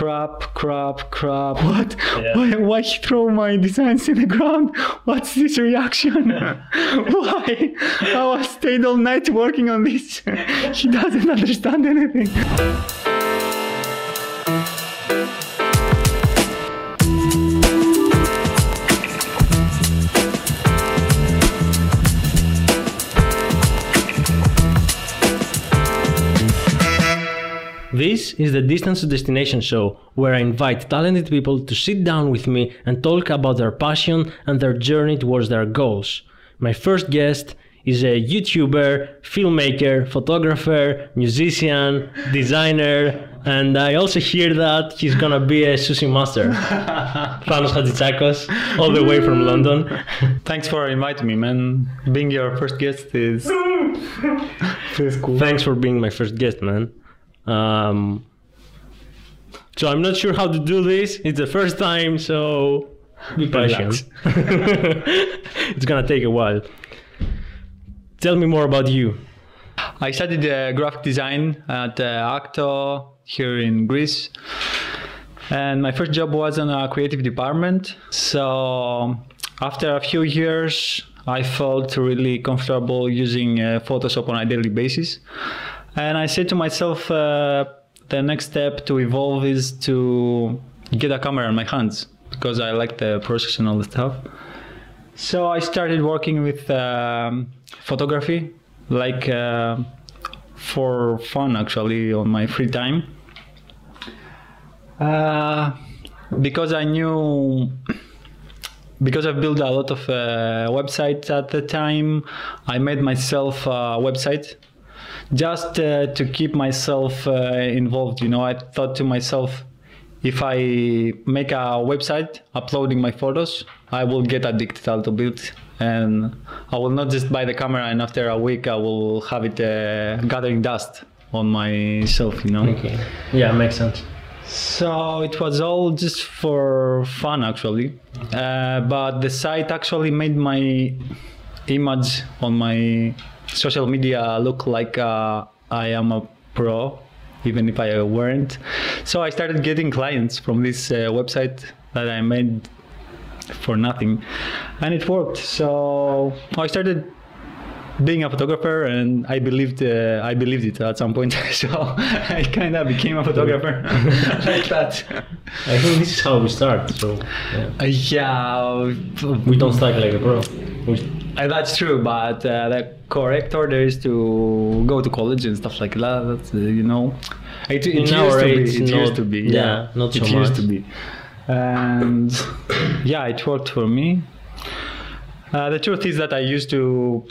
crap, crap, crap. What? Yeah. Why, why he throw my designs in the ground? What's this reaction? why? I was stayed all night working on this. he doesn't understand anything. This is the Distance to Destination show, where I invite talented people to sit down with me and talk about their passion and their journey towards their goals. My first guest is a YouTuber, filmmaker, photographer, musician, designer, and I also hear that he's gonna be a sushi master. Thanos Hadjichakos, all the way from London. Thanks for inviting me, man. Being your first guest is feels cool. Thanks for being my first guest, man. Um, so I'm not sure how to do this. It's the first time, so be patient. it's gonna take a while. Tell me more about you. I studied uh, graphic design at uh, AKTO here in Greece. And my first job was in a creative department. So after a few years, I felt really comfortable using uh, Photoshop on a daily basis. And I said to myself, uh, the next step to evolve is to get a camera in my hands because I like the process and all the stuff. So I started working with um, photography, like uh, for fun actually, on my free time. Uh, because I knew, because I built a lot of uh, websites at the time, I made myself a website just uh, to keep myself uh, involved. You know, I thought to myself, if I make a website uploading my photos, I will get addicted a little bit, and I will not just buy the camera and after a week I will have it uh, gathering dust on myself. You know. Okay. Yeah, makes sense. So it was all just for fun, actually. Uh, but the site actually made my image on my social media look like uh, I am a pro, even if I weren't. So I started getting clients from this uh, website that I made for nothing, and it worked. So I started being a photographer, and I believed uh, I believed it at some point. so I kind of became a photographer like that. I think this is how we start. So yeah. Uh, yeah, we don't start like a pro. Uh, that's true, but uh, the correct order is to go to college and stuff like that. That's, uh, you know, it, it used to be. It not- used to be. Yeah, yeah, not it so used much. to be. And yeah, it worked for me. Uh, the truth is that I used to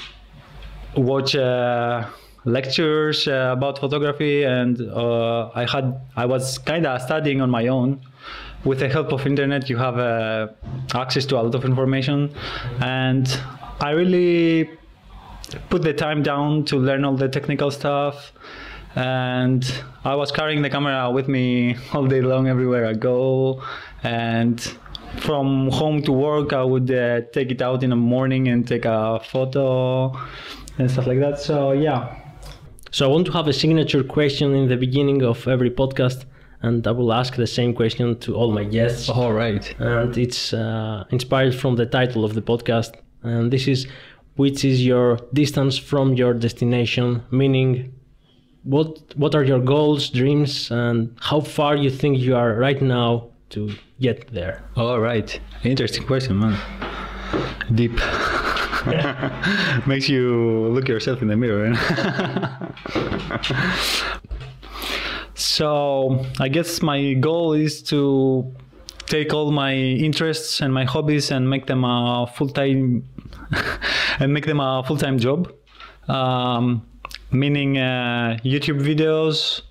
watch uh, lectures uh, about photography, and uh, I had I was kind of studying on my own. With the help of internet, you have uh, access to a lot of information, and I really put the time down to learn all the technical stuff. And I was carrying the camera with me all day long everywhere I go, and from home to work, I would uh, take it out in the morning and take a photo and stuff like that. So yeah, so I want to have a signature question in the beginning of every podcast, and I will ask the same question to all my guests. all right. and it's uh, inspired from the title of the podcast. And this is which is your distance from your destination, meaning what what are your goals, dreams, and how far you think you are right now to get there. All right. Interesting question, man. Deep. Makes you look yourself in the mirror. so, I guess my goal is to take all my interests and my hobbies and make them a full-time and make them a full-time job. Um, meaning uh, YouTube videos,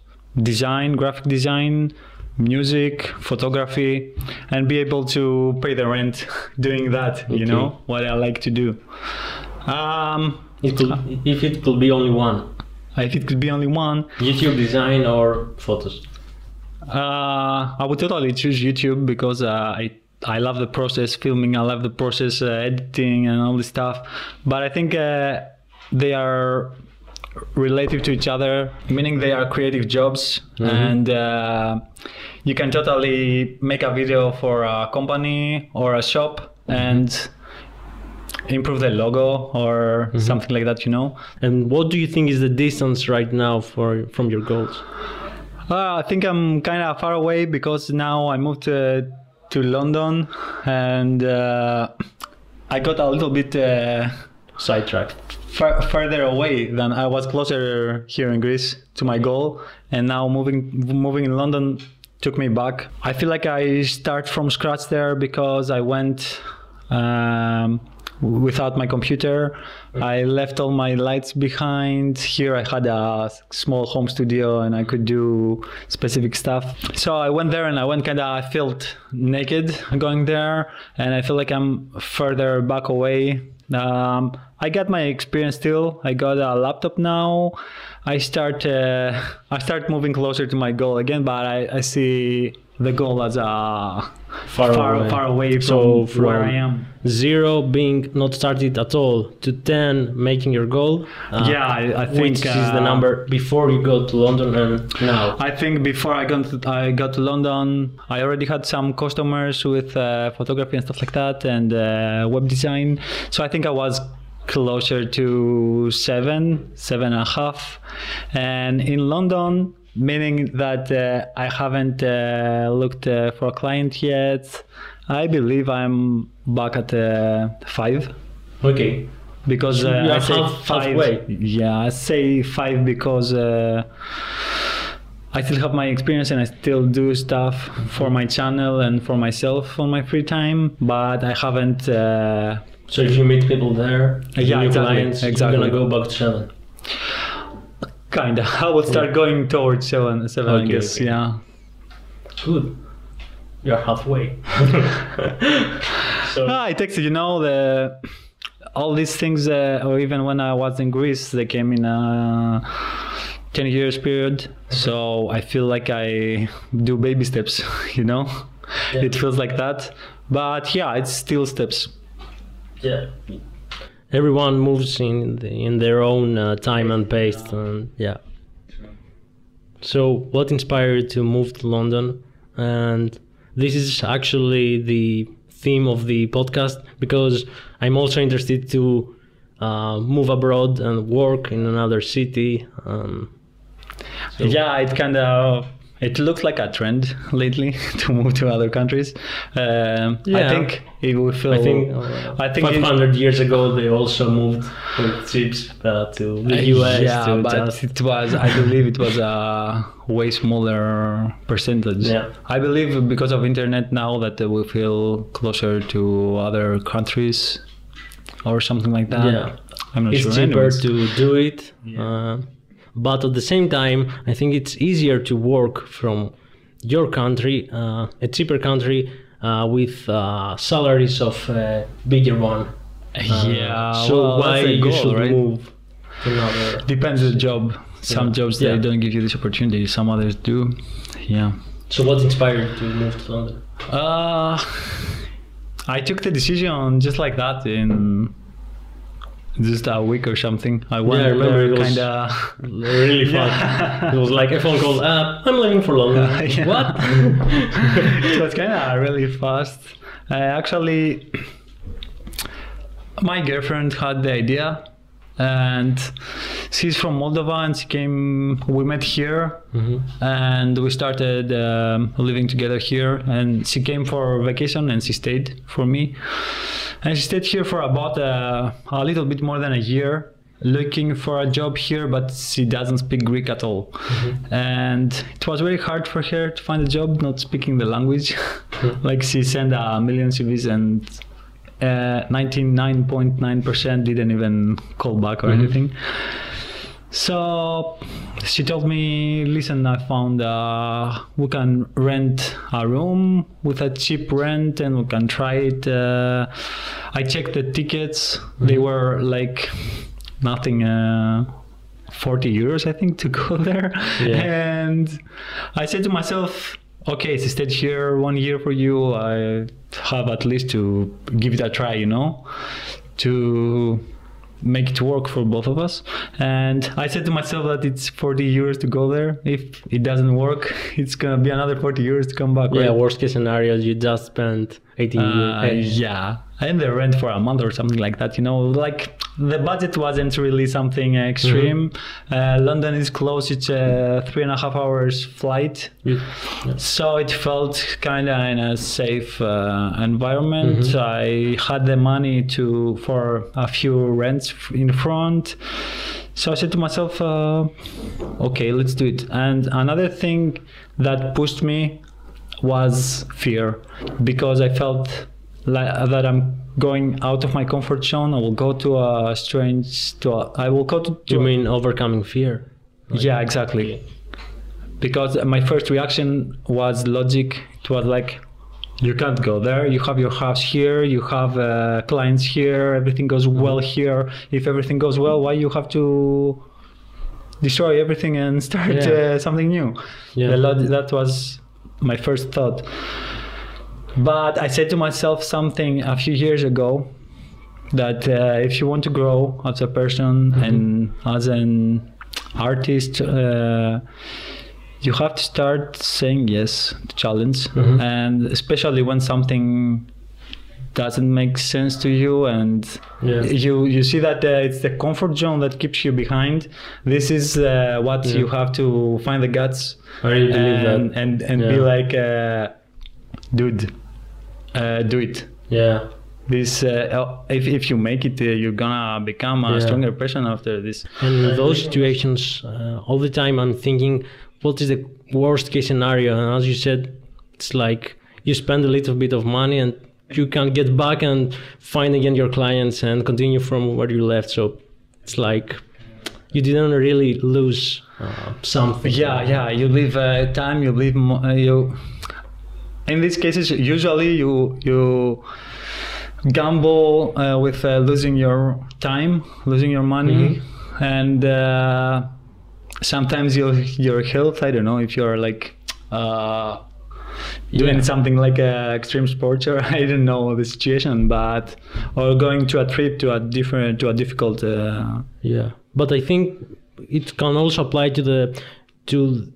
design, graphic design, music, photography, and be able to pay the rent doing that. You know what I like to do. Um, It could, if it could be only one, if it could be only one, YouTube design or photos. uh, I would totally choose YouTube because uh, I I love the process filming. I love the process uh, editing and all this stuff. But I think uh, they are relative to each other, meaning they are creative jobs, and uh, you can totally make a video for a company or a shop and improve the logo or something like that. You know. And what do you think is the distance right now for from your goals? Uh, I think I'm kind of far away because now I moved to, to London and uh, I got a little bit uh, Sidetracked. far, further away than I was closer here in Greece to my goal. And now moving moving in London took me back. I feel like I start from scratch there because I went um, without my computer. I left all my lights behind. Here I had a small home studio and I could do specific stuff. So I went there and I went kind of, I felt naked going there and I feel like I'm further back away. Um, I got my experience still. I got a laptop now. I start, uh, I start moving closer to my goal again, but I, I see the goal as a Far far, away. far away from, So from where I am. Zero being not started at all to ten making your goal. uh, Yeah, I- I which think, is the uh, number before you go to London and now. I think before I got to, I got to London, I already had some customers with uh, photography and stuff like that, and uh, web design. So I think I was closer to seven, seven and a half. And in London, meaning that uh, I haven't uh, looked uh, for a client yet. I believe I'm back at uh, five Okay. because uh, You are I say half- five. halfway. Yeah, I say five because uh, I still have my experience and I still do stuff for my channel and for myself on my free time, but I haven't. So if you meet people there, Yeah, exactly, clients, exactly. you're gonna go back to seven. kinda. I will start going towards seven. Seven, I guess. okay. Yeah. Good. You're halfway. so Ah, it takes you know the all these things, uh, or even when I was in Greece, they came in a ten years period. So I feel like I do baby steps. You know, Yeah. it feels like that. But yeah, it's still steps. Yeah, everyone moves in the, in their own uh, time and pace, and yeah. So, what inspired you to move to London? And this is actually the theme of the podcast because I'm also interested to uh, move abroad and work in another city. Um, so- Yeah, it kind of it looks like a trend lately to move to other countries. Um, I think it will feel. I think, uh, I think it- 500 years ago they also moved with ships uh, to the US. yeah, to but just- it was. I believe it was a way smaller percentage. Yeah. I believe because of internet now that we feel closer to other countries or something like that. Yeah. I'm not it's sure. cheaper Anyways. to do it. Yeah. Uh, but at the same time, I think it's easier to work from your country, uh, a cheaper country, uh, with uh, salaries of a bigger one. Uh, yeah. so well, why the you should right? move to another? Depends on the job. Some Yeah. jobs Yeah. they don't give you this opportunity. Some others do. Yeah. So what inspired you to move to London? Uh, I took the decision just like that in just a week or something. I went I remember it was- kind of. Really fun. Yeah. It was like a phone call. Uh, I'm leaving for London. Yeah. What? it was kind of really fast. I actually, my girlfriend had the idea, and she's from Moldova, and she came. We met here, Mhm. and we started um, living together here. And she came for vacation, and she stayed for me. And she stayed here for about uh, a little bit more than a year, looking for a job here, but she doesn't speak Greek at all. And it was very hard for her to find a job not speaking the language. like she sent a million CVs and uh, 99.9% didn't even call back or Mhm. anything. So she told me, listen, I found uh, we can rent a room with a cheap rent and we can try it. Uh, I checked the tickets; they were like nothing. Uh, 40 euros, I think, to go there. Yeah. And I said to myself, okay, she stayed here one year for you. I have at least to give it a try, you know, to make it work for both of us. And I said to myself that it's 40 years to go there. If it doesn't work, it's gonna be another 40 years to come back. Yeah, right? worst case scenario, you just spent 18 Uh, years. yeah, and the rent for a month or something like that. You know, like the budget wasn't really something extreme. Uh, London is close; it's a three and a half hours flight, You- so it felt kind of in a safe uh, environment. I had the money to for a few rents in front. So I said to myself, uh, okay, let's do it. And another thing that pushed me was fear because I felt like that I'm going out of my comfort zone. I will go to a strange to a, I will go to, to you a- mean overcoming fear? yeah exactly because my first reaction was logic it was like you can't go there you have your house here you have uh, clients here everything goes well here if everything goes well why you have to destroy everything and start Yeah. uh, something new Yeah. Log- that was my first thought but i said to myself something a few years ago that uh, if you want to grow as a person and as an artist uh, you have to start saying yes to challenge Mhm. and especially when something doesn't make sense to you and Yeah. you you see that uh, it's the comfort zone that keeps you behind this is uh, what Yeah. you have to find the guts I really believe and that. and, and be Yeah. like uh, dude uh, do it Yeah. this uh, if, if you make it uh, you're gonna become a Yeah. stronger person after this And in those situations, uh, all the time I'm thinking, what is the worst case scenario? And as you said, it's like you spend a little bit of money and you can get back and find again your clients and continue from where you left. So it's like you didn't really lose uh, something. yeah yeah you leave uh, time you leave mo- uh, you in these cases usually you you gamble uh, with uh, losing your time losing your money. And uh, sometimes your your health i don't know if you're like uh, doing Yeah. something like uh, extreme sports or i don't know the situation but or going to a trip to a different to a difficult uh, Yeah, but I think it can also apply to the to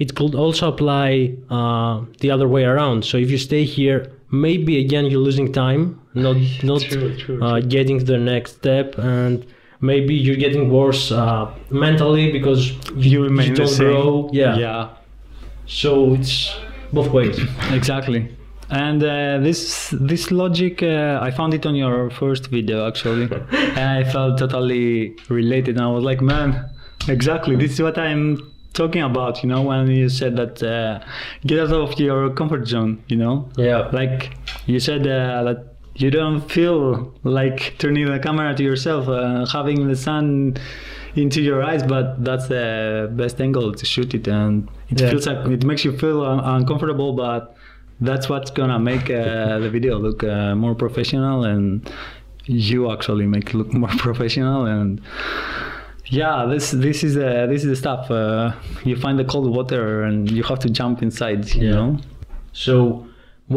it could also apply uh, the other way around. So if you stay here, maybe again you're losing time, not not True, true, uh, getting to the next step, and maybe you're getting worse uh, mentally because you remain don't grow. Yeah. yeah So it's both ways. exactly and uh, this this logic uh, i found it on your first video actually and i felt totally related and i was like man exactly this is what i'm talking about you know when you said that uh, get out of your comfort zone you know Yeah. like you said uh, that you don't feel like turning the camera to yourself uh, having the sun into your eyes but that's the best angle to shoot it and it Yeah. feels like it makes you feel un- uncomfortable but that's what's gonna make uh, the video look uh, more professional and you actually make it look more professional and yeah this this is uh, this is the stuff uh, you find the cold water and you have to jump inside you Yeah. know So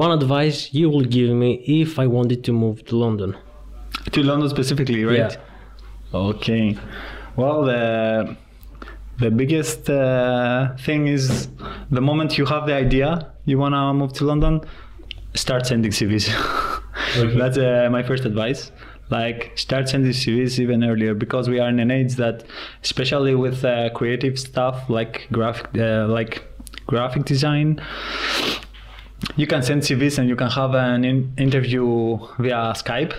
one advice you will give me if I wanted to move to London. To London specifically, right? Yeah. Okay. Well, the the biggest uh, thing is the moment you have the idea you wanna move to London, start sending CVs. Okay. That's uh, my first advice. Like start sending CVs even earlier because we are in an age that, especially with uh, creative stuff like graphic, uh, like graphic design, you can send CVs and you can have an in- interview via Skype.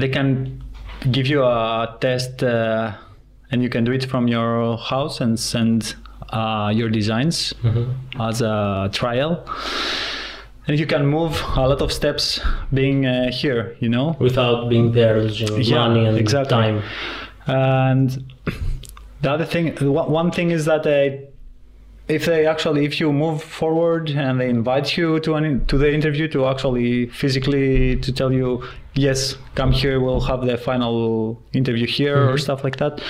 They can give you a test uh, and you can do it from your house and send uh, your designs as a trial and you can move a lot of steps being uh, here you know Without being there, losing Yeah, money and exactly. time. and the other thing one thing is that uh, if they actually if you move forward and they invite you to an to the interview to actually physically to tell you yes come here we'll have the final interview here or stuff like that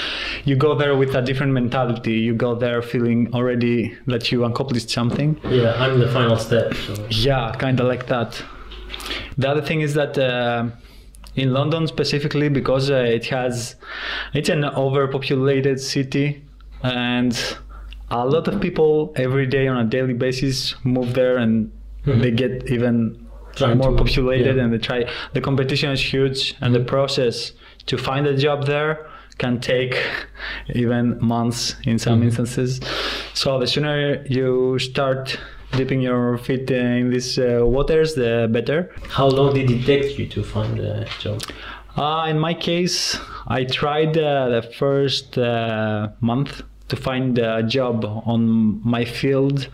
you go there with a different mentality you go there feeling already that you accomplished something Yeah, I'm the final step. So. yeah, kind of like that. The other thing is that uh, in London specifically because uh, it has it's an overpopulated city and a lot of people every day on a daily basis move there and they get even Trying more to- populated yeah. and they try the competition is huge and the process to find a job there can take even months in some instances. So the sooner you start dipping your feet in these uh, waters the better. How long did it take you to find a job? uh, in my case, I tried uh, the first uh, month to find a job on my field.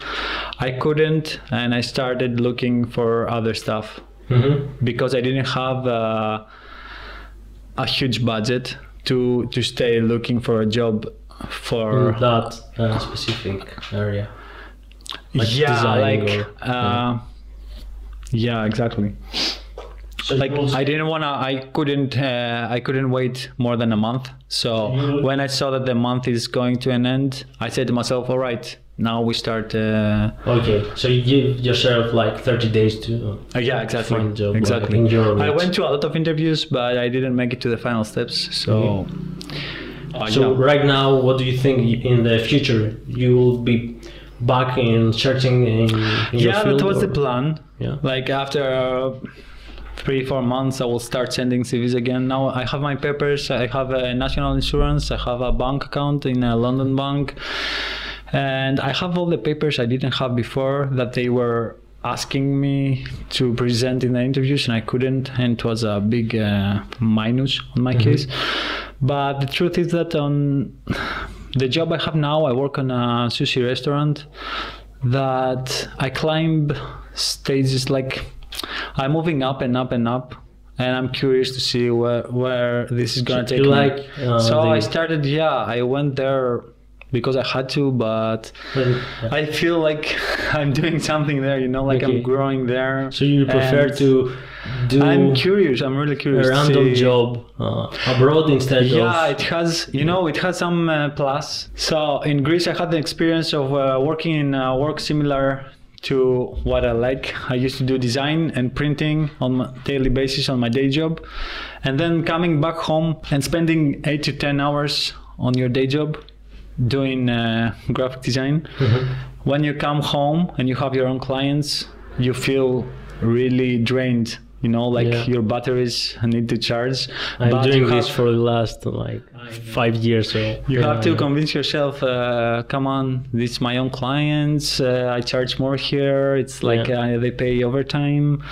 I couldn't, and I started looking for other stuff Mm-hmm. because I didn't have uh, a huge budget to to stay looking for a job for that uh, specific area. like yeah, like or- uh, yeah, exactly. So like was- I didn't wanna I couldn't uh, I couldn't wait more than a month so You- when I saw that the month is going to an end I said to myself all right now we start uh, okay, so you give yourself like 30 days to. uh, yeah exactly Find job, exactly your I went to a lot of interviews but I didn't make it to the final steps so uh, So yeah. right now, what do you think in the future you will be back in searching in, in yeah that was the plan Yeah. like after uh, three four months i will start sending cvs again. Now i have my papers i have a national insurance i have a bank account in a london bank. And i have all the papers i didn't have before that they were asking me to present in the interviews and i couldn't and it was a big uh, minus on my case. But the truth is that on the job i have now i work on a sushi restaurant that I climb stages like I'm moving up and up and up and I'm curious to see where where this is gonna take me. like, uh, so the- I started yeah I went there because I had to but yeah. I feel like I'm doing something there you know like Okay. I'm growing there So you prefer to do I'm curious I'm really curious a random job uh, abroad instead yeah, of it has. You know, it has some uh, plus. So in Greece, I had the experience of uh, working in uh, work similar to what I like. I used to do design and printing on my daily basis on my day job, and then coming back home and spending eight to ten hours on your day job doing uh, graphic design. When you come home and you have your own clients, you feel really drained. You know, like Yeah. your batteries need to charge. I'm but doing this have- for the last like five years. So you have to Yeah. convince yourself, uh, come on, this is my own clients. Uh, I charge more here. It's like Yeah. uh, they pay overtime.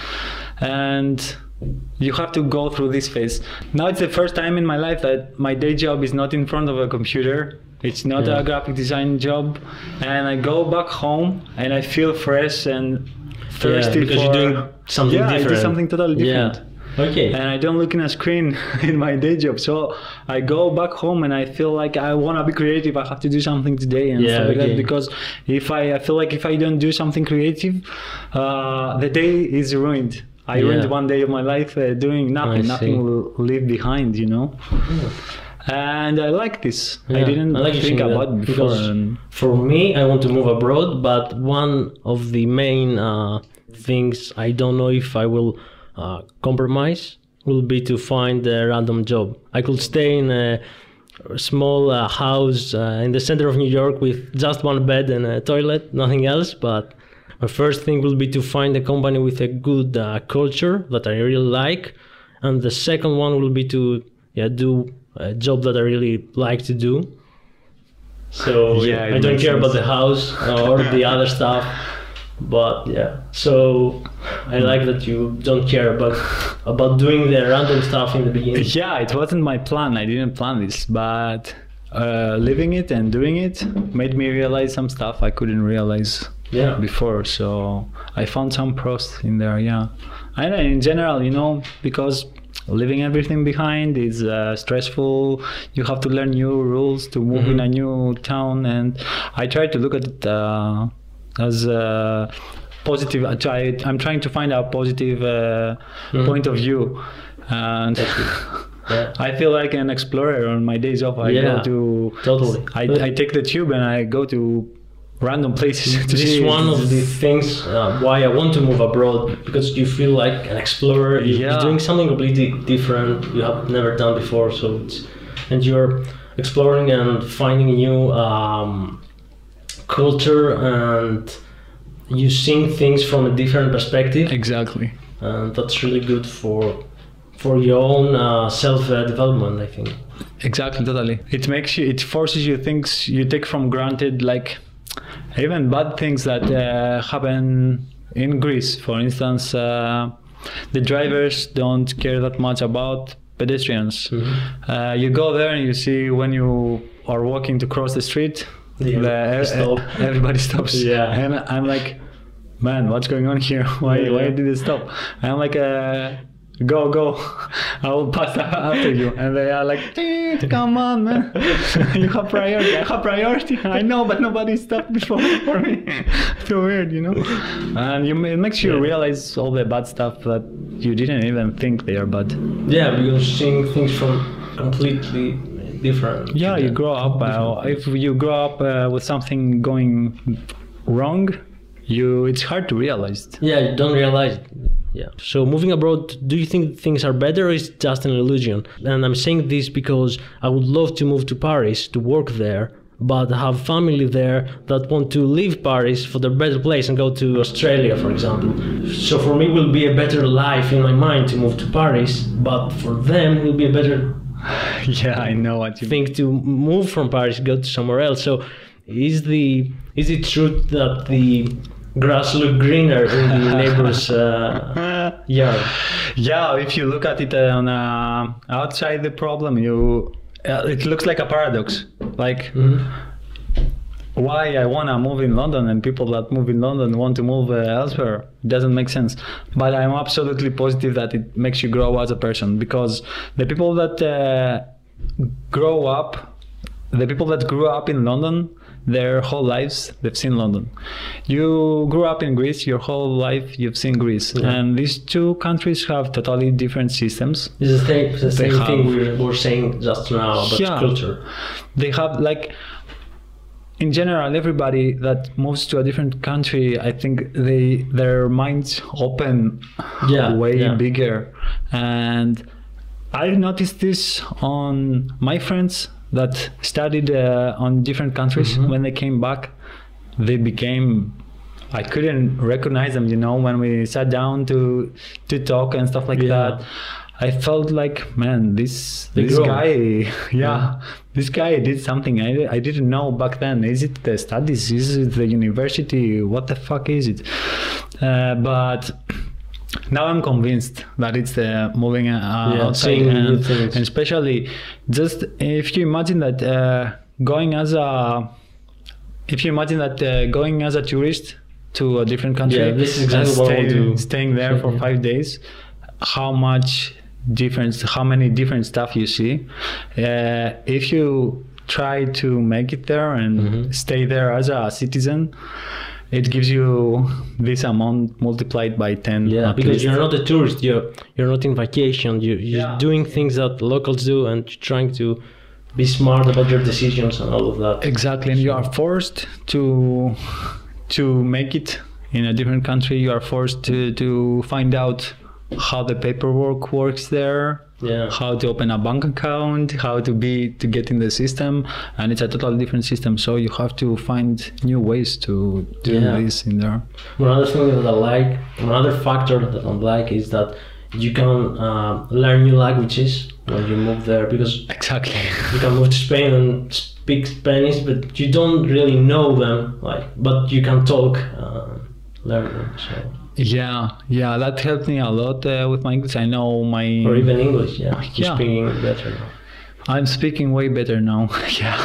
And you have to go through this phase. Now it's the first time in my life that my day job is not in front of a computer. It's not Yeah. a graphic design job. And I go back home and I feel fresh and thirsty because for you're doing something yeah, I do something totally different Yeah. Okay. and I don't look in a screen in my day job. So I go back home and I feel like I want to be creative. I have to do something today and Yeah, stuff like okay. that because if I, I feel like if I don't do something creative, uh, the day is ruined. I Yeah. ruined one day of my life uh, doing nothing. Nothing will leave behind, you know. And I like this. I didn't I like think about it before. because And For me, I want to move abroad, but one of the main uh, things I don't know if I will uh, compromise will be to find a random job. I could stay in a small uh, house uh, in the center of New York with just one bed and a toilet, nothing else, but my first thing will be to find a company with a good uh, culture that I really like, and the second one will be to yeah do a job that I really like to do. So Yeah, I don't care about the house or the other stuff, but yeah. So I like that you don't care about about doing the random stuff in the beginning. Yeah, it wasn't my plan. I didn't plan this, but uh, living it and doing it made me realize some stuff I couldn't realize Yeah. before. So I found some pros in there. Yeah, and in general, you know, because leaving everything behind is uh, stressful. You have to learn new rules to move in a new town, and I try to look at it uh, as. Uh, positive I try, i'm trying to find a positive uh, point of view and Yeah. I feel like an explorer on my days off. I Yeah, go to totally. I, I take the tube and I go to random places to this is see. one of the things uh, why I want to move abroad because you feel like an explorer. you- You're doing something completely different you have never done before. So it's and you're exploring and finding a new um, culture and you seeing things from a different perspective, exactly. and that's really good for for your own uh, self uh, development. I think. Exactly, totally. It makes you, it forces you things you take from granted, like even bad things that uh, happen in Greece. For instance, uh, the drivers don't care that much about pedestrians. Uh, you go there and you see when you are walking to cross the street, Yeah, the- stop. everybody stops. Yeah. and I'm like, man, what's going on here? Why, Yeah. why did it stop? I'm like, uh, go, go, I will pass after you. And they are like, "Eh, come on, man, you have priority. I have priority. I know, but nobody stopped before for me. Too weird, you know. And you, it makes you Yeah. realize all the bad stuff that you didn't even think they are bad. Yeah, because seeing things from completely different. Yeah, you grow up. Uh, if you grow up uh, with something going wrong, you it's hard to realize. it. Yeah, you don't realize it. Yeah. So moving abroad, do you think things are better or is it just an illusion? And I'm saying this because I would love to move to Paris to work there, but have family there that want to leave Paris for the better place and go to Australia, for example. So for me, it will be a better life in my mind to move to Paris, but for them, it will be a better Yeah, I know what you mean. to move from Paris, go to somewhere else. So, is the is it true that the grass look greener in the neighbor's uh, yard? Yeah, if you look at it uh, on uh, outside the problem, you uh, it looks like a paradox. Like why I wanna move in London and people that move in London want to move uh, elsewhere it doesn't make sense. But I'm absolutely positive that it makes you grow as a person because the people that uh, grow up, the people that grew up in London, their whole lives they've seen London. You grew up in Greece, your whole life you've seen Greece, and these two countries have totally different systems. It's the same, the same have- thing we were saying just now about Yeah. culture. they have like in general everybody that moves to a different country i think they their minds open Yeah, way yeah. bigger and i noticed this on my friends that studied uh, on different countries Mm-hmm. when they came back they became I couldn't recognize them, you know, when we sat down to to talk and stuff like Yeah. that. I felt like, man, this They this grow. guy, yeah, this guy did something I, I didn't know back then. Is it the studies? Is it the university? What the fuck is it? Uh, but now I'm convinced that it's the moving uh, Yeah, outside, and, and especially just if you imagine that uh, going as a if you imagine that uh, going as a tourist to a different country Yeah, this is exactly what stay- to- staying there for five days how much difference how many different stuff you see. Uh, if you try to make it there and Mm-hmm. stay there as a citizen it gives you this amount multiplied by 10 Yeah, because least. you're not a tourist. You're you're not in vacation. You you're Yeah. doing things that locals do, and you're trying to be smart about your decisions and all of that. Exactly, and you are forced to to make it in a different country. You are forced to to find out how the paperwork works there, Yeah. how to open a bank account, how to be to get in the system, and it's a totally different system. So you have to find new ways to do Yeah. this in there. Another thing that I like, another factor that I like is that you can uh, learn new languages when you move there because Exactly. you can move to Spain and speak Spanish, but you don't really know them. Like, but you can talk, uh, learn them. So, Yeah, yeah, that helped me a lot uh, with my English. I know my or even English. Yeah, you're Yeah. speaking better now. I'm speaking way better now. yeah,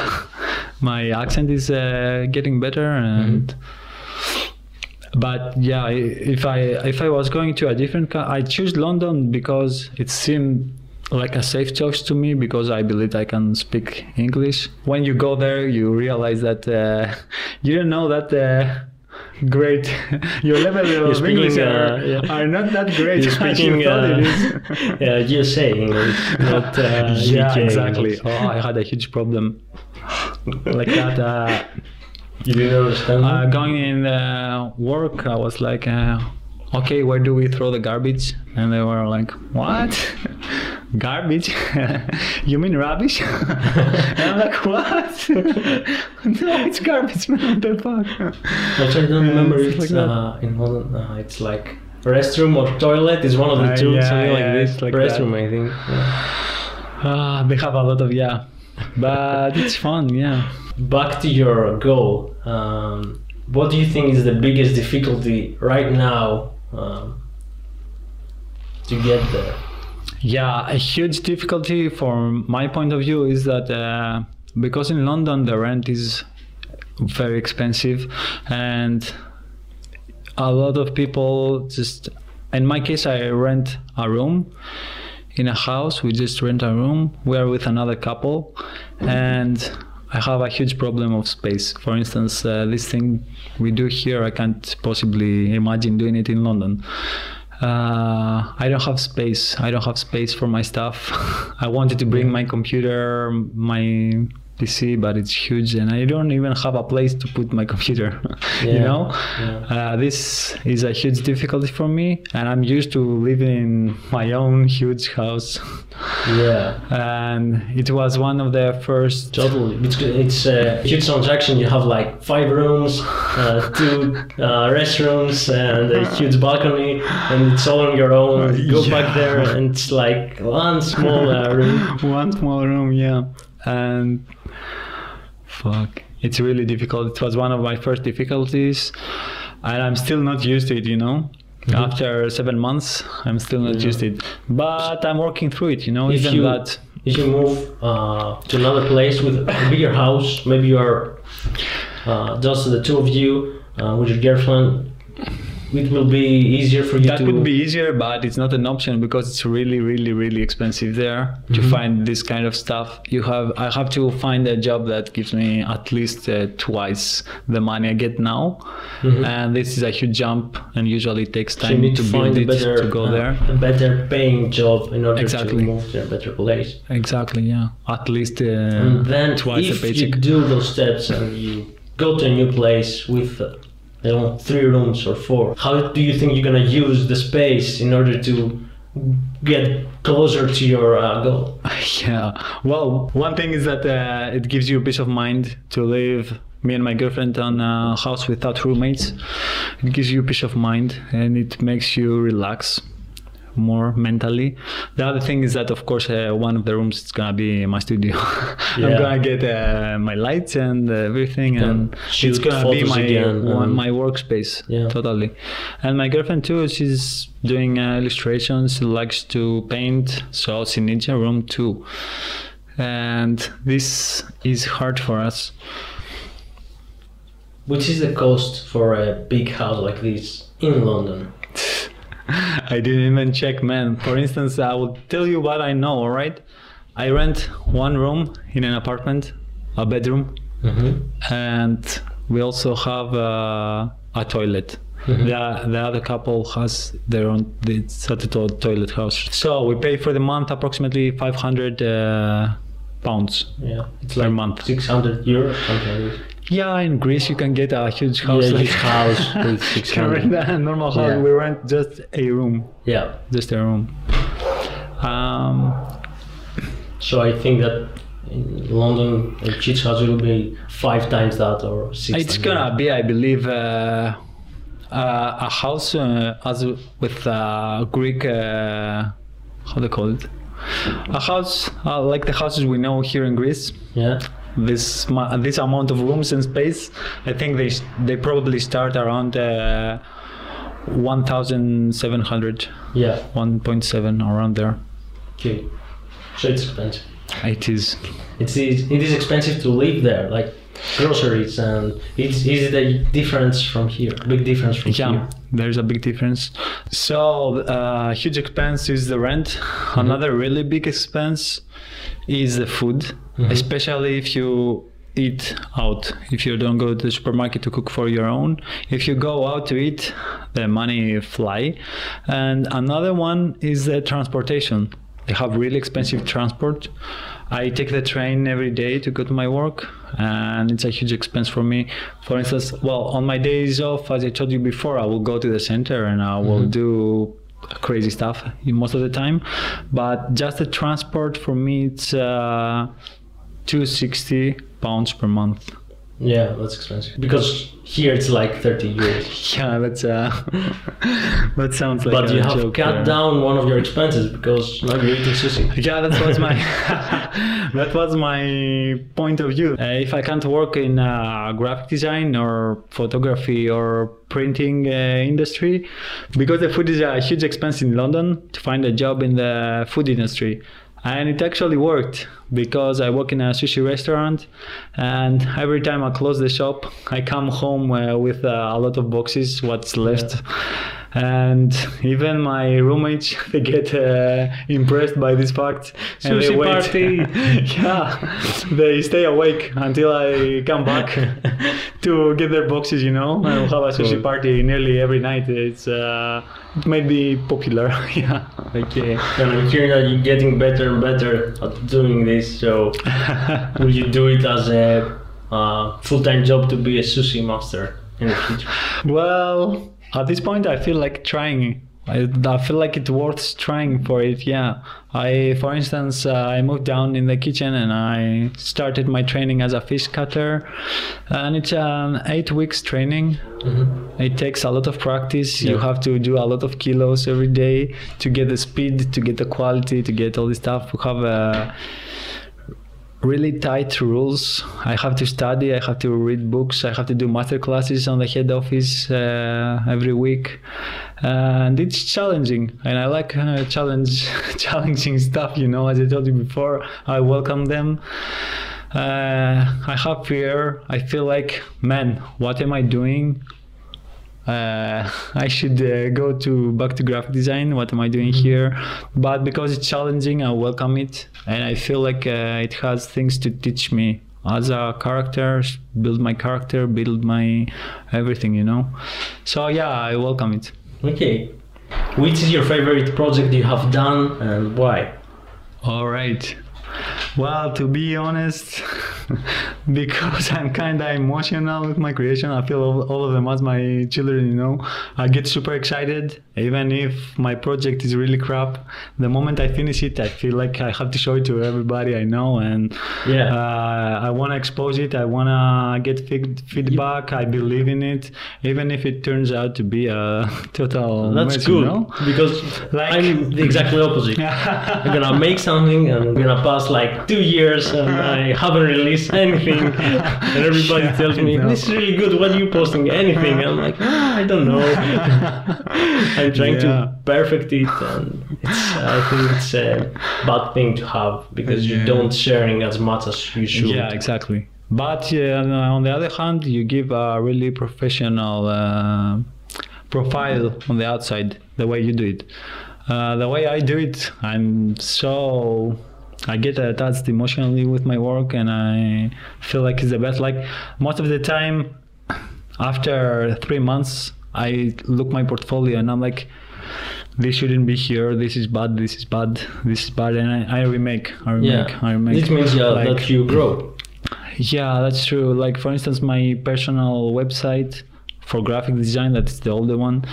my accent is uh, getting better, and but yeah, if I if I was going to a different, co- I choose London because it seemed like a safe choice to me because I believe I can speak English. When you go there, you realize that uh, you don't know that. Uh, Great, your level of speaking, English are, uh, yeah. are not that great. You're speaking, uh, yeah, USA English, not uh, yeah, exactly. Oh, I had a huge problem like that. Uh, You didn't understand? Uh, going in uh, work, I was like, uh, okay, where do we throw the garbage? And they were like, what? garbage? you mean rubbish? and I'm like, what? no, it's garbage, man. What the fuck? Actually, I don't remember it's it's like uh, in Holland. Uh, it's like restroom or toilet is one of the Uh, two, yeah, something like this. like restroom, that. I think. Yeah. Ah, they have a lot of, yeah. But it's fun, yeah. Back to your goal. Um, what do you think is the biggest difficulty right now um, to get there? Yeah, a huge difficulty from my point of view is that uh, because in London the rent is very expensive and a lot of people just in my case I rent a room in a house we just rent a room we are with another couple and I have a huge problem of space for instance uh, this thing we do here I can't possibly imagine doing it in London uh, I don't have space. I don't have space for my stuff. I wanted to bring my computer, my PC, but it's huge, and I don't even have a place to put my computer. you know, yeah. uh, this is a huge difficulty for me, and I'm used to living in my own huge house. Yeah, and it was one of the first. totally. It's it's a huge transaction. You have like five rooms, uh, two uh, restrooms, and a huge balcony, and it's all on your own. You go back there, and it's like one small uh, room. one small room yeah and fuck. It's really difficult. It was one of my first difficulties and i'm still not used to it you know? After seven months i'm still not used to it. But i'm working through it you know? If you- that If you move uh, to another place with a bigger house, maybe you are uh, just the two of you uh, with your girlfriend, it will be easier for you that to. would be easier but it's not an option because it's really really really expensive there to find this kind of stuff you have i have to find a job that gives me at least uh, twice the money i get now and this is a huge jump and usually it takes so you time need to to build find a it better, to go uh, there a better paying job in order Exactly. to move to a better place. exactly yeah at least uh, And then, twice a if you do those steps and you go to a new place with, Know, three rooms or four, how do you think you're gonna use the space in order to get closer to your uh, goal? yeah. Well one thing is that uh, it gives you peace of mind to live me and my girlfriend on a house without roommates. It gives you peace of mind and it makes you relax more mentally. The other thing is that of course uh, one of the rooms is gonna be my studio. I'm gonna get uh, my lights and everything and it's gonna be my again one, my workspace Yeah. totally. And my girlfriend too she's doing uh, illustrations. She likes to paint so she needs a room too and this is hard for us. Which is the cost for a big house like this in London? I didn't even check, man. For instance, I will tell you what I know, all right? I rent one room in an apartment, a bedroom, Mm-hmm. and we also have uh, a toilet. The, the other couple has their own it's a to- toilet house. So we pay for the month approximately 500 uh, pounds. Yeah, it's Per like month. 600 euros, something like. Yeah, in Greece you can get a huge house. yeah, like huge house with can 600. a normal house. Yeah. We rent just a room, Yeah, just a room. Um, so I think that in London, a huge house will be five times that or six It's gonna that. be, I believe, uh, uh, a house uh, as with uh, Greek. Uh, how they call it? A house uh, like the houses we know here in Greece. Yeah, This this amount of rooms and space. I think they they probably start around uh, 1,700, yeah, 1.7 around there. okay. So it's expensive. It is. It's it is expensive to live there, like groceries, and it's is the difference from here. Big difference from Yeah, here. there's a big difference. So, uh, huge expense is the rent. Another really big expense is the food, mm-hmm. especially if you eat out. If you don't go to the supermarket to cook for your own, if you go out to eat, the money fly. And another one is the transportation. they have really expensive transport. I take the train every day to go to my work, and it's a huge expense for me. For instance, well, on my days off, as I told you before, I will go to the center and I will mm-hmm. do crazy stuff most of the time. But just the transport for me, it's uh, 260 pounds per month. Yeah, that's expensive. Because here it's like 30 euros. Yeah, that's uh, that sounds like but you have cut there. down one of your expenses because now you're eating sushi. Yeah, that was my that was my point of view. Uh, if I can't work in uh, graphic design or photography or printing uh, industry, because the food is a huge expense in London to find a job in the food industry. And it actually worked because I work in a sushi restaurant, and every time I close the shop, I come home uh, with uh, a lot of boxes, what's left. And even my roommates, they get uh, impressed by this fact. and they wait. party. yeah, they stay awake until I come back to get their boxes. You know, and have a sushi Cool. party nearly every night. It's uh, it might be popular. yeah. Okay. And I'm hearing that you're getting better and better at doing this. So, will you do it as a uh, full-time job to be a sushi master in the future? Well, at this point, I feel like trying. I, I feel like it's worth trying for it. Yeah. I, for instance, uh, I moved down in the kitchen and I started my training as a fish cutter, and it's an eight weeks training. It takes a lot of practice. You have to do a lot of kilos every day to get the speed, to get the quality, to get all this stuff. We have uh, really tight rules. I have to study. I have to read books. I have to do master classes on the head office uh, every week, and it's challenging. And I like uh, challenge, challenging stuff. You know, as I told you before, I welcome them. Uh, I have fear. I feel like, man, what am I doing? Uh, I should uh, go to back to graphic design. What am I doing here? But because it's challenging, I welcome it, and I feel like uh, it has things to teach me as a character, build my character, build my everything, you know. So yeah, I welcome it. Okay. Which is your favorite project you have done and why? All right. Well, to be honest, because I'm kind of emotional with my creation, I feel all, all of them as my children, you know. I get super excited, even if my project is really crap. The moment I finish it, I feel like I have to show it to everybody I know, and Yeah. uh, I want to expose it. I want to get feed- feedback. I believe in it, even if it turns out to be a total That's mess, good you know? because Like- I'm the exactly opposite. I'm gonna make something and I'm gonna pass like two years and I haven't released anything and everybody Yeah, tells me this is really good. What are you posting? Anything? I'm like ah, I don't know. I'm trying Yeah. to perfect it and it's I think it's a bad thing to have because you don't sharing as much as you should. Yeah, exactly. But yeah, on- on the other hand, you give a really professional uh, profile on the outside, the way you do it. Uh, the way I do it, I'm so. I get attached emotionally with my work and I feel like it's the best. Like most of the time, after three months, I look my portfolio and I'm like, this shouldn't be here. This is bad. This is bad. This is bad. And I, I remake. I remake. Yeah. I remake. This means yeah, Like- that you grow. yeah, that's true. Like for instance, my personal website for graphic design, that's the older one.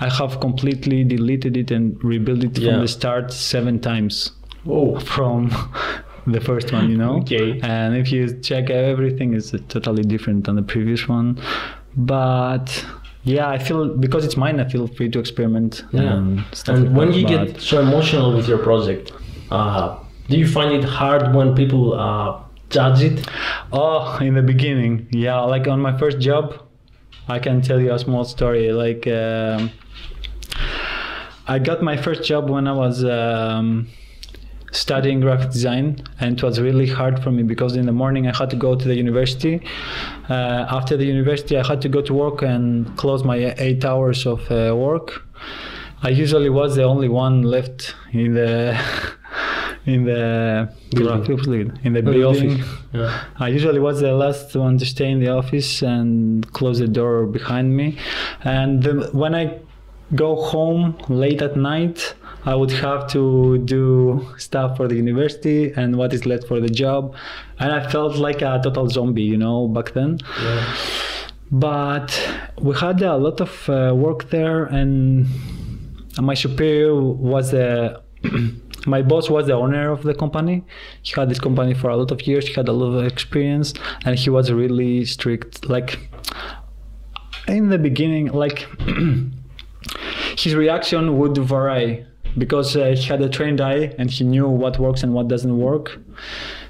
I have completely deleted it and rebuilt it Yeah. from the start seven times Oh, from the first one, you know. Okay. And if you check everything is totally different than the previous one. But yeah, I feel because it's mine, I feel free to experiment Yeah. and stuff. And like when that, you get so emotional with your project, uh, do you find it hard when people uh, judge it? Oh, in the beginning, yeah. Like on my first job, I can tell you a small story. Like um, I got my first job when I was um, studying graphic design, and it was really hard for me because in the morning I had to go to the university. Uh, after the university, I had to go to work and close my eight hours of uh, work. I usually was the only one left in the in the Building. in the building. office. Yeah. I usually was the last one to stay in the office and close the door behind me. And the, when I go home late at night, I would have to do stuff for the university and what is left for the job. And I felt like a total zombie, you know, back then. Yeah. But we had a lot of uh, work there, and my superior was the. my boss was the owner of the company. He had this company for a lot of years. He had a lot of experience, and he was really strict. Like in the beginning, like his reaction would vary because uh, he had a trained eye and he knew what works and what doesn't work.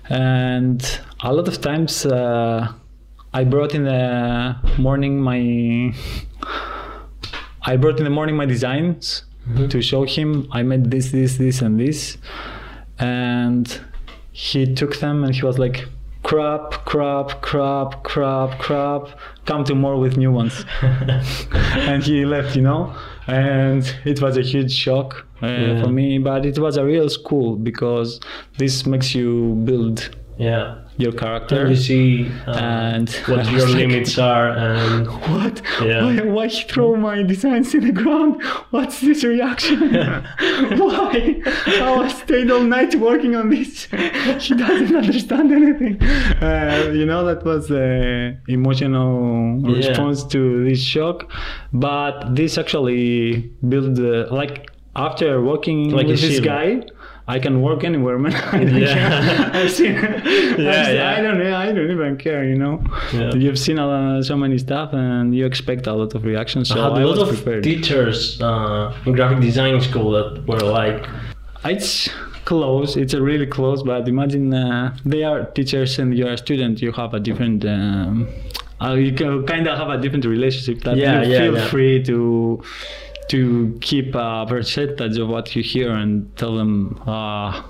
And a lot of times, uh, I brought in the morning my. I brought in the morning my designs to show him I made this, this, this, and this, and he took them and he was like, "Crap, crap, crap, crap, crap. Come tomorrow with new ones." and he left, you know, and it was a huge shock uh, Yeah. for me, but it was a real school because this makes you build Yeah. your character. And you see uh, and what your like, limits are and What? Yeah. Why, why he throw my designs in the ground? What's this reaction? why? I stayed all night working on this. she doesn't understand anything. uh, you know that was the emotional Yeah. response to this shock but this actually built uh, like after working Like with this shield. guy I can work anywhere, man. I don't Yeah. care. Seen, Yeah, I've seen- yeah. I don't, I don't even care, you know. Yeah. You've seen uh, so many stuff, and you expect a lot of reactions. So I had a lot of prepared. teachers uh, in graphic design school that were like, It's close. It's a really close. But imagine uh, they are teachers and you're a student. You have a different. Um, uh, you kind of have a different relationship. That Yeah, you yeah, feel free to to keep a percentage of what you hear and tell them. Uh,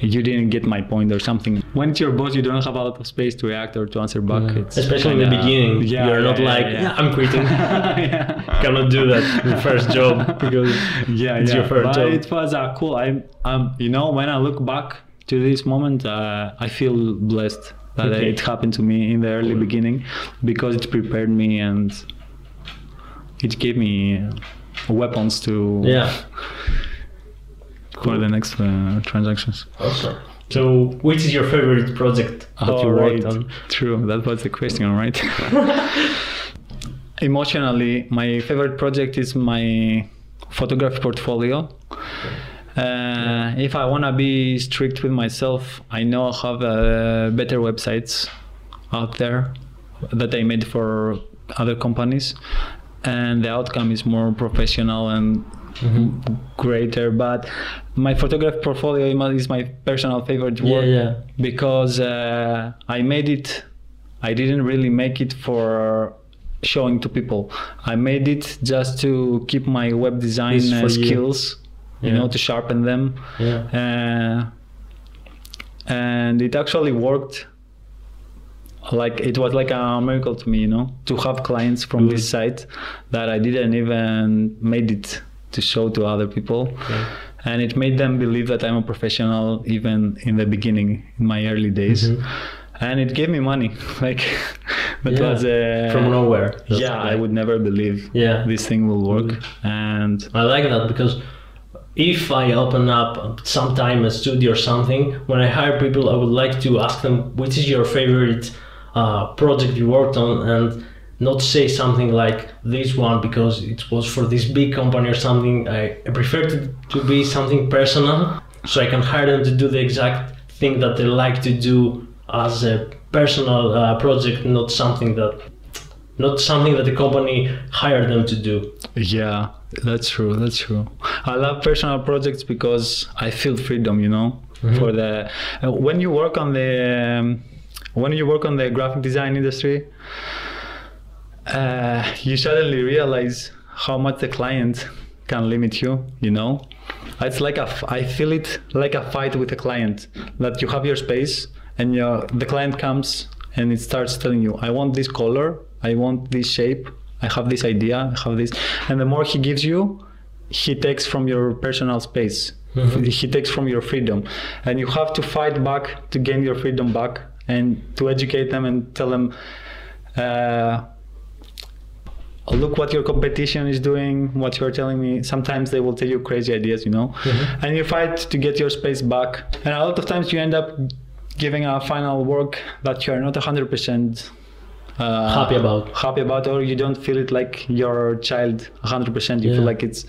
you didn't get my point or something. When it's your boss, you don't have a lot of space to react or to answer back. It's especially in the beginning, Yeah, you're yeah, not yeah, like, yeah. yeah, I'm quitting. Yeah. Cannot do that in the first job because yeah, it's yeah. your first but job. it was uh, cool. I, um, you know, when I look back to this moment, uh, I feel blessed that Okay. it happened to me in the early beginning because it prepared me and it gave me uh, weapons to yeah. for the next uh, transactions. Awesome. So, which is your favorite project that you worked Alright. on? True, that was the question, right? Emotionally, my favorite project is my photography portfolio. Uh, if I want to be strict with myself, I know I have uh, better websites out there that I made for other companies, and the outcome is more professional and greater. But my photography portfolio is my- personal favorite Yeah, work yeah. because uh, I made it. I didn't really make it for showing to people. I made it just to keep my web design uh, you. skills, you Yeah. know, to sharpen them. Yeah. Uh, and it actually worked. Like it was like a miracle to me, you know, to have clients from this site that I didn't even made it to show to other people and it made them believe that I'm a professional even in the beginning in my early days Mhm. and it gave me money like that Yeah. was uh, From nowhere. That's yeah I would never believe Yeah. this thing will work and I like that because if I open up sometime a studio or something, when I hire people, I would like to ask them which is your favorite uh, project you worked on and not say something like this one because it was for this big company or something. I, I prefer to, to be something personal so I can hire them to do the exact thing that they like to do as a personal uh, project, not something that not something that the company hired them to do. yeah that's true that's true I love personal projects because I feel freedom you know for the uh, when you work on the um, when you work on the graphic design industry uh, you suddenly realize how much the client can limit you you know? It's like a f- i feel it like a fight with a client that you have your space and your, the client comes and it starts telling you i want this color i want this shape i have this idea i have this and the more he gives you he takes from your personal space. He takes from your freedom. And you have to fight back to gain your freedom back and to educate them and tell them uh, look what your competition is doing, what you're telling me. Sometimes they will tell you crazy ideas, you know, and you fight to get your space back. And a lot of times you end up giving a final work that you're not 100% uh, Happy about. happy about or you don't feel it like your child 100% you Yeah. feel like it's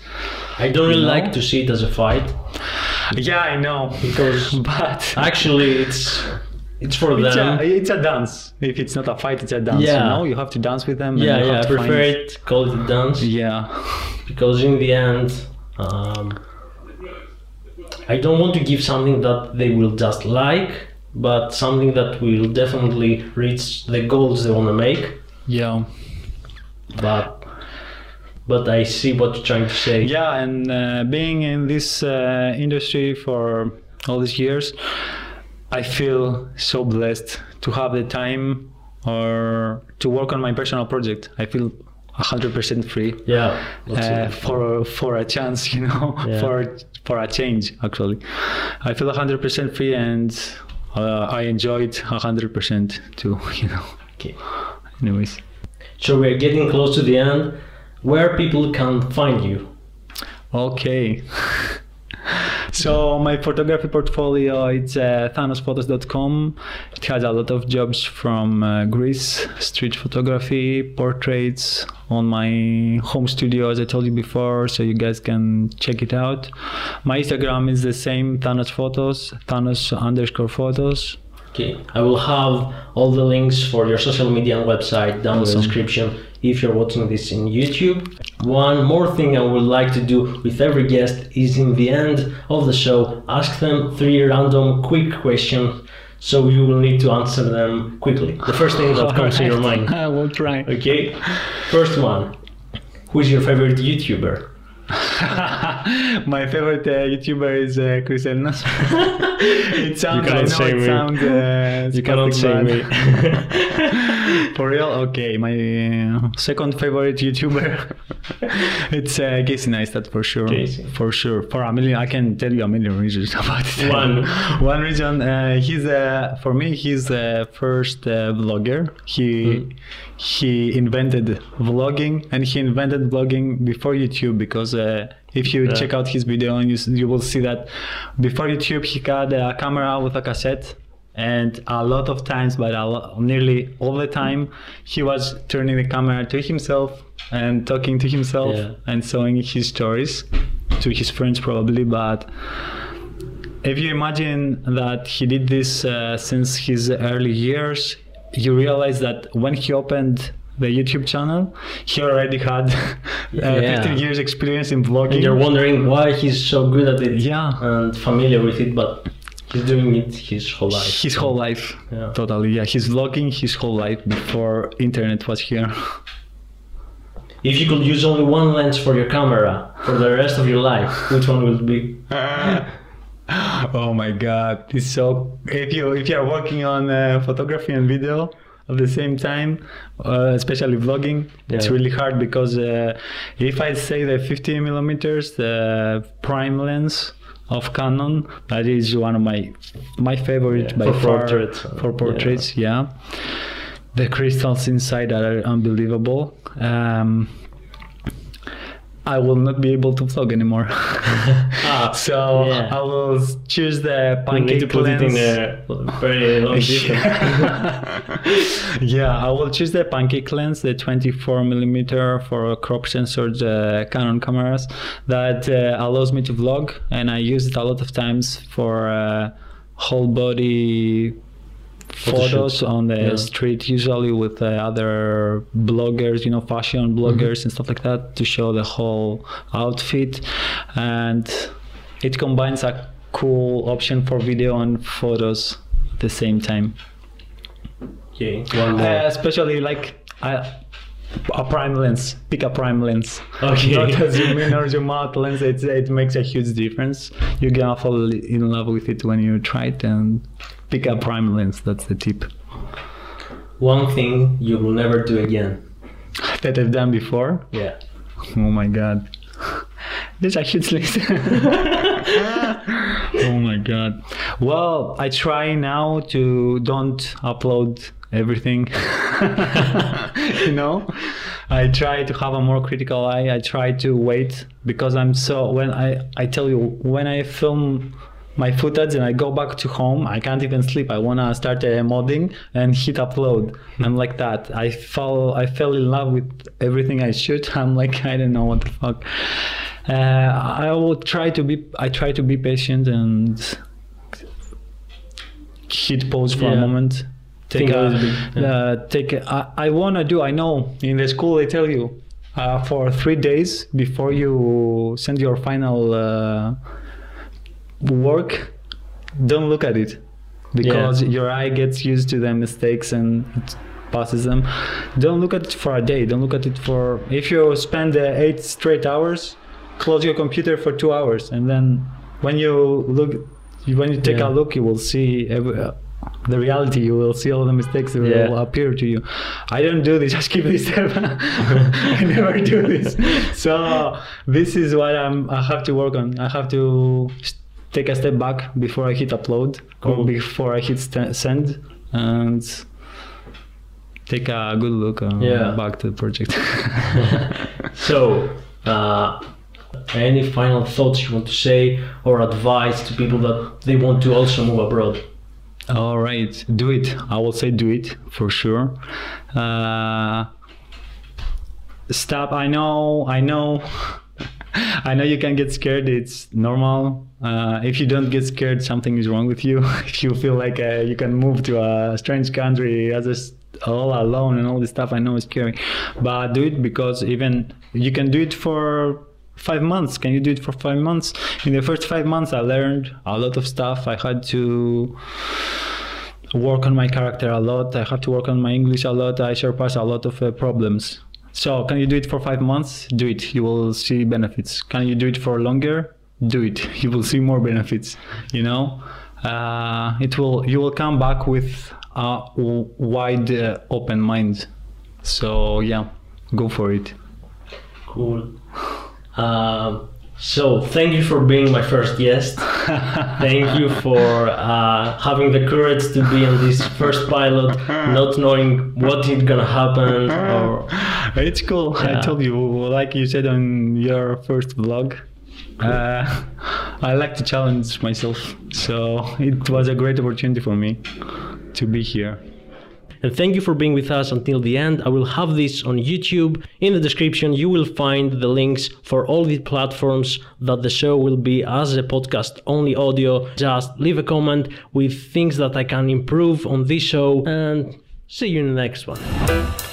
I don't really know? like to see it as a fight yeah i know because but actually it's it's for it's them. a, it's a dance if it's not a fight it's a dance Yeah. you know you have to dance with them and yeah, yeah. I prefer it call it a dance yeah because in the end, um, I don't want to give something that they will just like, but something that will definitely reach the goals they want to make. yeah But but I see what you're trying to say. yeah and uh, being in this uh, industry for all these years i feel so blessed to have the time or to work on my personal project i feel 100% free Yeah. uh, for for a chance, you know, Yeah. for for a change. Actually, I feel 100% free, and uh, I enjoy it 100% too. You know. Okay. Anyways, So we're getting close to the end. Where people can find you? okay. So my photography portfolio it's uh, thanosphotos.com. It has a lot of jobs from uh, Greece, street photography, portraits on my home studio as I told you before, so you guys can check it out. My Instagram is the same Thanos Photos, Thanos underscore photos. Okay, I will have all the links for your social media and website down in the description if you're watching this in YouTube. One more thing I would like to do with every guest is in the end of the show ask them three random quick questions so you will need to answer them quickly. The first thing that comes to your mind. I will try. Okay, first one. Who is your favorite YouTuber? My favorite uh, YouTuber is uh, Chris Elnas. it sounds, I know cannot say it me. sounds, uh, You cannot say me. For real? Okay, my uh, second favorite YouTuber. it's uh, Casey Neistat for sure. Casey. For sure. For a million, I can tell you a million reasons about it. One. One reason. Uh, he's uh, for me. He's the first uh, vlogger. He Hmm. he invented vlogging, and he invented vlogging before YouTube because. Uh, if you Yeah. check out his video, and you, you will see that before YouTube, he had a camera with a cassette, and a lot of times, but nearly all the time, he was turning the camera to himself and talking to himself Yeah. and showing his stories to his friends, probably. But if you imagine that he did this uh, since his early years, you realize that when he opened the YouTube channel, he already had uh, Yeah. 15 years experience in vlogging. And you're wondering why he's so good at it Yeah. and familiar with it, but he's doing it his whole life. his whole life, Yeah. totally. Yeah, he's vlogging his whole life before internet was here. If you could use only one lens for your camera for the rest of your life, which one would be? oh my god it's so if you if you are working on uh, photography and video at the same time uh, especially vlogging it's really hard because uh, if i say the 50 millimeters the prime lens of canon. That is one of my my favorite Yeah, by for far. portraits, for portraits yeah. the crystals inside are unbelievable. Um, I will not be able to vlog anymore. Ah, so yeah. I will choose the We need pancake to put lens. it in a very long yeah, I will choose the pancake lens, the 24 millimeter for crop censored uh, Canon cameras that uh, allows me to vlog, and I use it a lot of times for uh, whole body photos on the Yeah. street, usually with uh, other bloggers, you know, fashion bloggers and stuff like that, to show the whole outfit, and it combines a cool option for video and photos at the same time. Okay. Uh, especially like uh, a prime lens. Pick a prime lens. Okay. Not a zoom in or zoom out lens. It's, it makes a huge difference. You're gonna fall in love with it when you try it and pick a prime lens. That's the tip One thing you will never do again. that I've done before. Yeah. Oh my god. There's a huge list. oh my god. Well, I try now to don't upload everything. you know, I try to have a more critical eye. I try to wait because I'm so when I I tell you when I film my footage and I go back to home, I can't even sleep. I wanna start uh, modding and hit upload. I'm like that. I fall I fell in love with everything I shoot. I'm like I don't know what the fuck. Uh, I will try to be I try to be patient and hit pause for a moment. Take a, a little bit, yeah. uh, take. A, I, I wanna do. I know in the school they tell you uh, for three days before you send your final uh, work, don't look at it because your eye gets used to the mistakes and it passes them. Don't look at it for a day. Don't look at it for. If you spend eight straight hours, close your computer for two hours, and then when you look, when you take Yeah. a look, you will see every, uh, the reality. You will see all the mistakes that Yeah. will appear to you. I don't do this. I skip this step. I never do this. So this is what I'm. I have to work on. I have to s- take a step back before I hit upload Cool. or before I hit st- send and take a good look uh, Yeah. back to the project. So, uh, any final thoughts you want to say or advice to people that they want to also move abroad? All right, do it. I will say do it for sure. Uh, stop. I know. I know. I know you can get scared. It's normal. Uh, if you don't get scared, something is wrong with you. if you feel like uh, you can move to a strange country as a all alone and all this stuff, I know it's scary. But do it because even you can do it for five months. Can you do it for five months? In the first five months, I learned a lot of stuff. I had to work on my character a lot. I have to work on my English a lot. I surpass a lot of uh, problems. So, can you do it for five months? Do it. You will see benefits. Can you do it for longer? Do it. You will see more benefits. You know, uh, it will. You will come back with a wide, uh, open mind. So yeah, go for it. Cool. Um, so, thank you for being my first guest. thank you for uh, having the courage to be on this first pilot, not knowing what is gonna happen. Or It's cool. Yeah. I told you, like you said on your first vlog, uh, I like to challenge myself. So it was a great opportunity for me to be here. And thank you for being with us until the end. I will have this on YouTube. In the description, you will find the links for all the platforms that the show will be as a podcast only audio. Just leave a comment with things that I can improve on this show and see you in the next one.